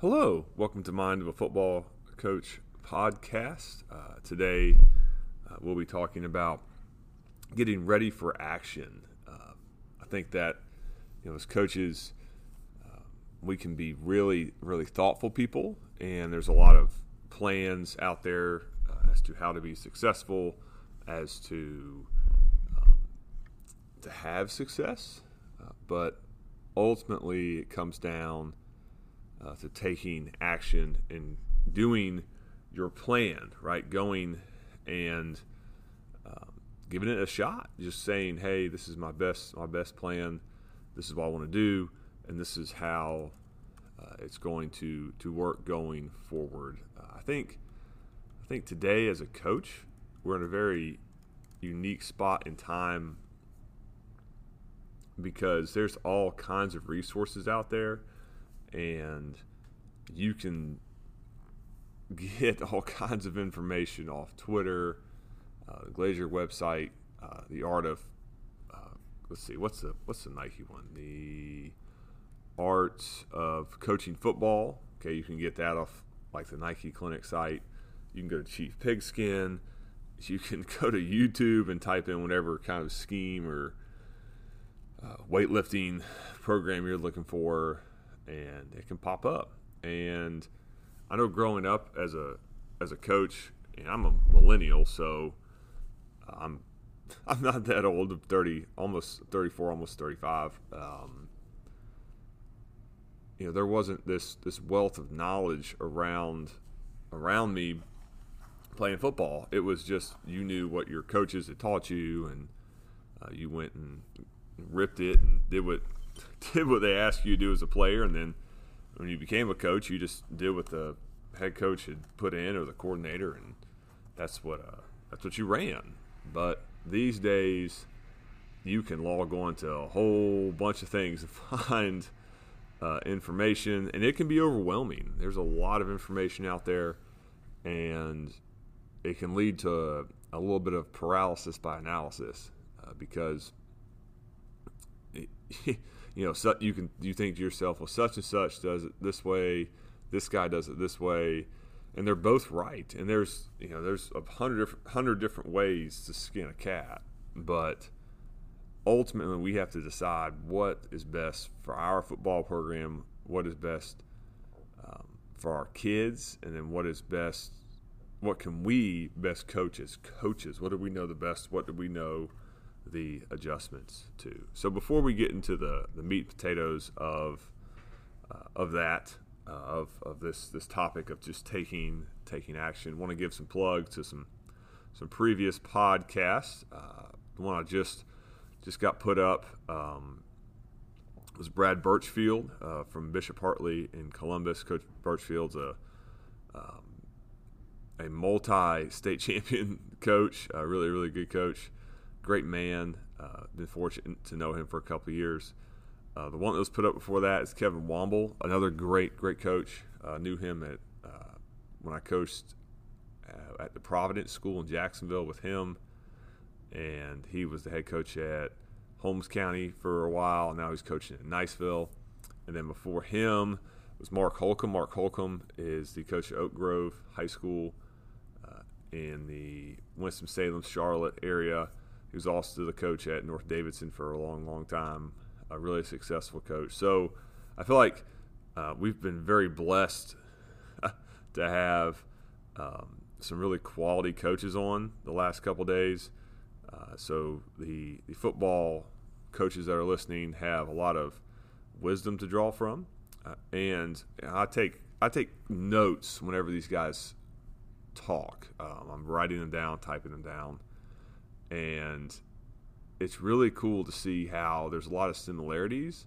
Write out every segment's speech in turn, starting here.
Hello, welcome to Mind of a Football Coach podcast. Uh, today, uh, we'll be talking about getting ready for action. Uh, I think that you know, as coaches, uh, we can be really, really thoughtful people, and there's a lot of plans out there uh, as to how to be successful, as to um, to have success, uh, but ultimately, it comes down uh, to taking action and doing your plan, right? Going and um, giving it a shot. Just saying, "Hey, this is my best, my best plan. This is what I want to do, and this is how uh, it's going to to work going forward." Uh, I think, I think today as a coach, we're in a very unique spot in time because there's all kinds of resources out there and you can get all kinds of information off Twitter, uh, the Glazier website, uh, the art of uh, let's see what's the what's the Nike one the art of coaching football. Okay, you can get that off like the Nike Clinic site. You can go to Chief Pigskin. You can go to YouTube and type in whatever kind of scheme or uh, weightlifting program you're looking for and it can pop up. And I know growing up as a as a coach, and I'm a millennial, so I'm I'm not that old. I'm 30, almost 34, almost 35. Um, you know, there wasn't this this wealth of knowledge around around me playing football. It was just you knew what your coaches had taught you, and uh, you went and ripped it and did what did what they asked you to do as a player, and then when you became a coach, you just did what the head coach had put in or the coordinator, and that's what uh, that's what you ran. But these days, you can log on to a whole bunch of things and find uh, information, and it can be overwhelming. There's a lot of information out there, and it can lead to a, a little bit of paralysis by analysis uh, because. It, you know, so you can you think to yourself, well, such and such does it this way, this guy does it this way, and they're both right. And there's you know there's a hundred different, hundred different ways to skin a cat, but ultimately we have to decide what is best for our football program, what is best um, for our kids, and then what is best. What can we best coach as coaches? What do we know the best? What do we know the adjustments to. So before we get into the, the meat potatoes of uh, of that uh, of, of this this topic of just taking taking action, want to give some plugs to some some previous podcasts. Uh, the one I just just got put up um, was Brad Birchfield uh, from Bishop Hartley in Columbus. Coach Birchfield's a um, a multi-state champion coach, a really really good coach great man. Uh, been fortunate to know him for a couple of years. Uh, the one that was put up before that is Kevin Womble, another great, great coach. Uh, knew him at uh, when I coached uh, at the Providence School in Jacksonville with him, and he was the head coach at Holmes County for a while. Now he's coaching at Niceville, and then before him was Mark Holcomb. Mark Holcomb is the coach at Oak Grove High School uh, in the Winston Salem Charlotte area he was also the coach at North Davidson for a long, long time. A really successful coach. So I feel like uh, we've been very blessed to have um, some really quality coaches on the last couple days. Uh, so the the football coaches that are listening have a lot of wisdom to draw from, uh, and I take I take notes whenever these guys talk. Um, I'm writing them down, typing them down and it's really cool to see how there's a lot of similarities,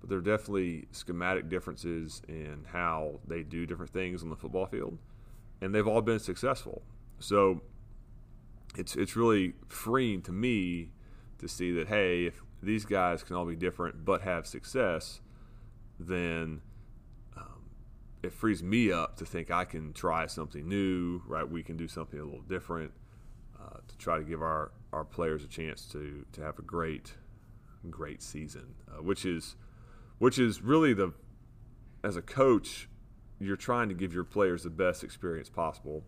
but there are definitely schematic differences in how they do different things on the football field, and they've all been successful. So it's it's really freeing to me to see that hey, if these guys can all be different but have success, then um, it frees me up to think I can try something new. Right, we can do something a little different uh, to try to give our our players a chance to to have a great great season, uh, which is which is really the as a coach, you're trying to give your players the best experience possible,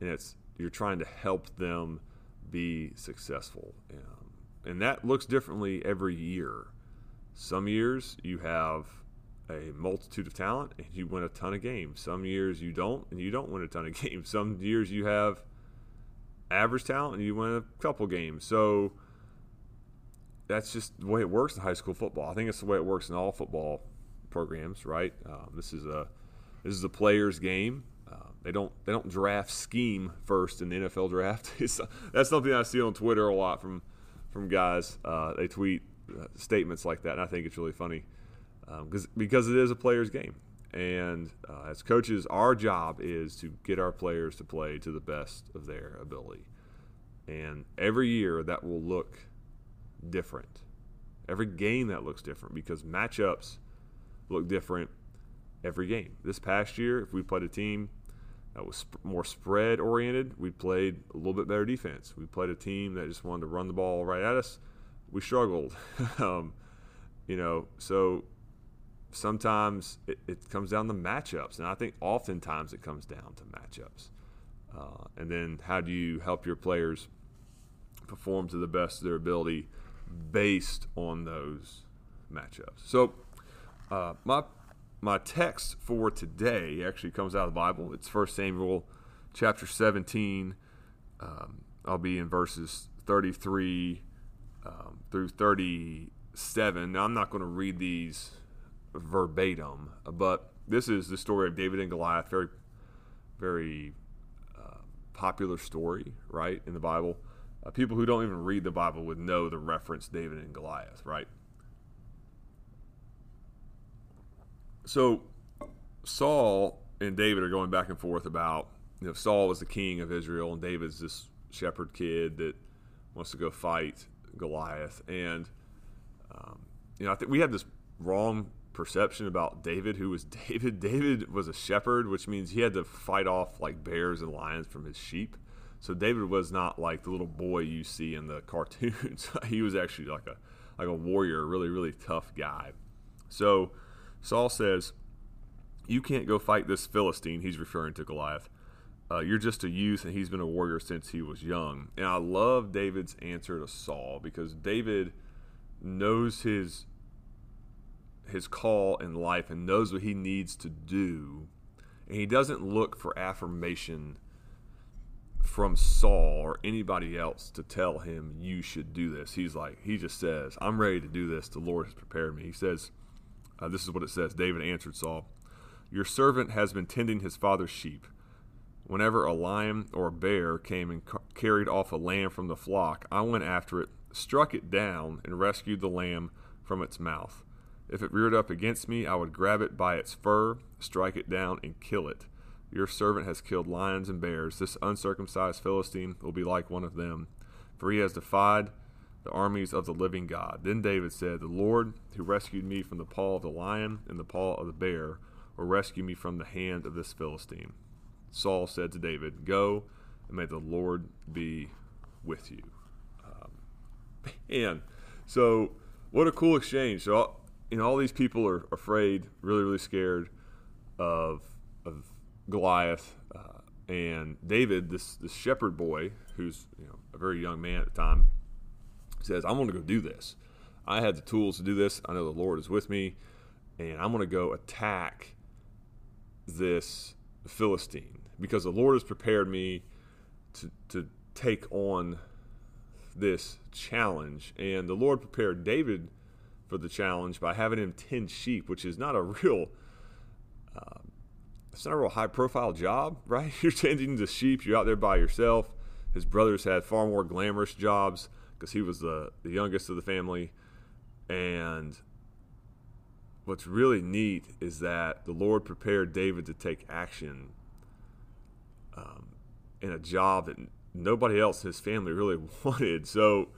and it's you're trying to help them be successful. Um, and that looks differently every year. Some years you have a multitude of talent and you win a ton of games. Some years you don't and you don't win a ton of games. Some years you have average talent and you win a couple games. So that's just the way it works in high school football. I think it's the way it works in all football programs, right? Um, this is a this is a player's game. Uh, they don't they don't draft scheme first in the NFL draft. that's something I see on Twitter a lot from from guys. Uh, they tweet uh, statements like that, and I think it's really funny because um, because it is a player's game. And uh, as coaches, our job is to get our players to play to the best of their ability. And every year that will look different. Every game that looks different because matchups look different every game. This past year, if we played a team that was sp- more spread oriented, we played a little bit better defense. We played a team that just wanted to run the ball right at us. We struggled. um, you know, so sometimes it, it, comes down to matchups, and I think oftentimes it comes down to matchups. Uh, and then how do you help your players perform to the best of their ability based on those matchups? So, uh, my my text for today actually comes out of the Bible. It's 1 Samuel chapter 17. Um, I'll be in verses 33 um, through 37. Now, I'm not going to read these verbatim, but this is the story of David and Goliath. Very, very uh, popular story, right, in the Bible. Uh, people who don't even read the Bible would know the reference David and Goliath, right? So Saul and David are going back and forth about you know Saul was the king of Israel and David's this shepherd kid that wants to go fight Goliath and um, you know I think we have this wrong perception about David who was David David was a shepherd which means he had to fight off like bears and lions from his sheep so David was not like the little boy you see in the cartoons he was actually like a like a warrior really really tough guy so Saul says, You can't go fight this Philistine. He's referring to Goliath. Uh, you're just a youth, and he's been a warrior since he was young. And I love David's answer to Saul because David knows his his call in life and knows what he needs to do, and he doesn't look for affirmation from Saul or anybody else to tell him you should do this. He's like he just says, "I'm ready to do this. The Lord has prepared me." He says uh, this is what it says David answered Saul, Your servant has been tending his father's sheep. Whenever a lion or a bear came and ca- carried off a lamb from the flock, I went after it, struck it down, and rescued the lamb from its mouth. If it reared up against me, I would grab it by its fur, strike it down, and kill it. Your servant has killed lions and bears. This uncircumcised Philistine will be like one of them, for he has defied the armies of the living God. Then David said, The Lord who rescued me from the paw of the lion and the paw of the bear will rescue me from the hand of this Philistine. Saul said to David, Go, and may the Lord be with you. Um, and so, what a cool exchange. So, you know, all these people are afraid, really, really scared of, of Goliath. Uh, and David, this, this shepherd boy, who's you know, a very young man at the time, says, I'm going to go do this. I had the tools to do this. I know the Lord is with me, and I'm going to go attack this Philistine because the Lord has prepared me to, to take on this challenge. And the Lord prepared David for the challenge by having him tend sheep, which is not a real. Uh, it's not a real high profile job, right? You're tending the sheep, you're out there by yourself. His brothers had far more glamorous jobs because he was the, the youngest of the family. And what's really neat is that the Lord prepared David to take action um, in a job that nobody else, in his family, really wanted. So,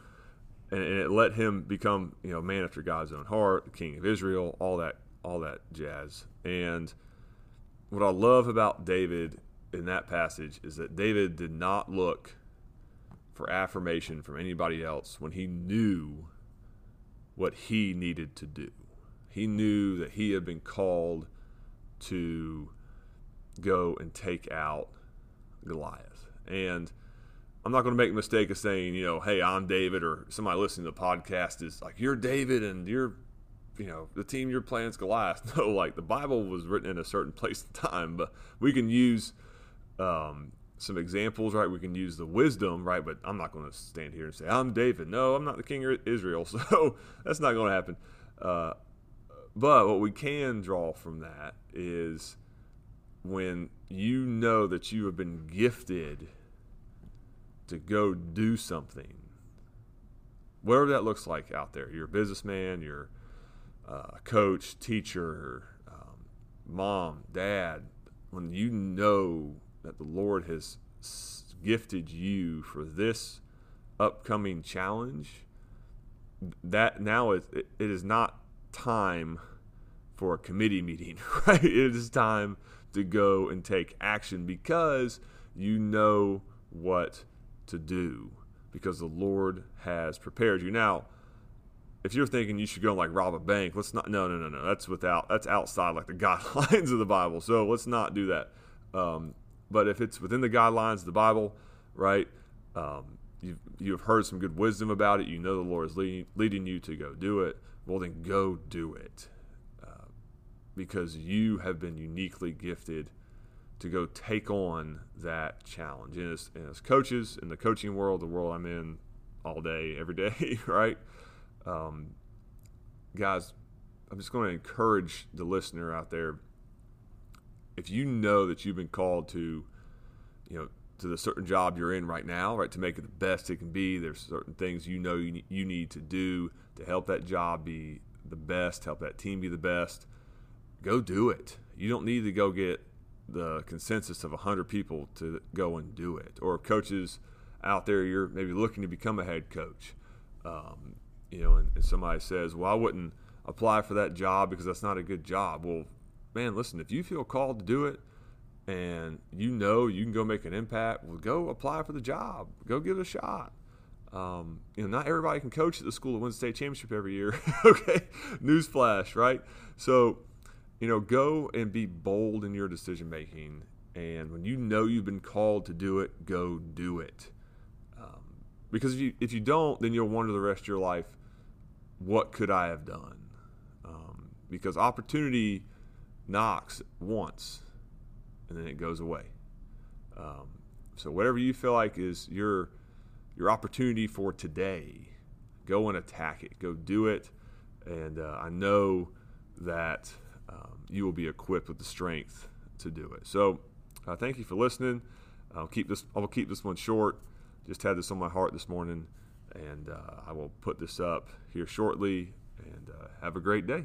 and, and, it let him become, you know, man after God's own heart, the king of Israel, all that, all that jazz. And what I love about David in that passage is that David did not look for affirmation from anybody else when he knew what he needed to do. He knew that he had been called to go and take out Goliath. And I'm not going to make a mistake of saying, you know, hey, I'm David, or somebody listening to the podcast is like, you're David and you're, you know, the team you're playing is Goliath. No, like the Bible was written in a certain place and time, but we can use um, some examples, right? We can use the wisdom, right? But I'm not going to stand here and say, I'm David. No, I'm not the king of Israel. So that's not going to happen. Uh, but what we can draw from that is when you know that you have been gifted to go do something, whatever that looks like out there. You're a businessman, you're a coach, teacher, um, mom, dad. When you know that the Lord has gifted you for this upcoming challenge, that now it, it is not time for a committee meeting, right? It is time to go and take action because you know what to do because the Lord has prepared you. Now, if you're thinking you should go and like rob a bank, let's not. No, no, no, no. That's without. That's outside like the guidelines of the Bible. So let's not do that. Um, but if it's within the guidelines of the Bible, right? Um, you've you've heard some good wisdom about it. You know the Lord is leading leading you to go do it. Well, then go do it, uh, because you have been uniquely gifted to go take on that challenge. And as, and as coaches in the coaching world, the world I'm in all day, every day, right? Um, guys, I'm just going to encourage the listener out there. If you know that you've been called to, you know, to the certain job you're in right now, right, to make it the best it can be, there's certain things you know you, you need to do to help that job be the best, help that team be the best. Go do it. You don't need to go get the consensus of 100 people to go and do it. Or coaches out there, you're maybe looking to become a head coach. Um, you know, and, and, somebody says, well, I wouldn't apply for that job because that's not a good job. Well, man, listen, if you feel called to do it and you know you can go make an impact, well, go apply for the job. Go give it a shot. Um, you know, not everybody can coach at the school that wins the state championship every year. okay, newsflash, right? So, you know, go and be bold in your decision making. And when you know you've been called to do it, go do it. Um, because if you if you don't, then you'll wonder the rest of your life, what could I have done? Um, because opportunity knocks once, and then it goes away. Um, so whatever you feel like is your your opportunity for today, go and attack it. Go do it. And uh, I know that um, you will be equipped with the strength to do it. So, uh, thank you for listening. I'll keep this. I'll keep this one short. Just had this on my heart this morning, and uh, I will put this up here shortly. And uh, have a great day.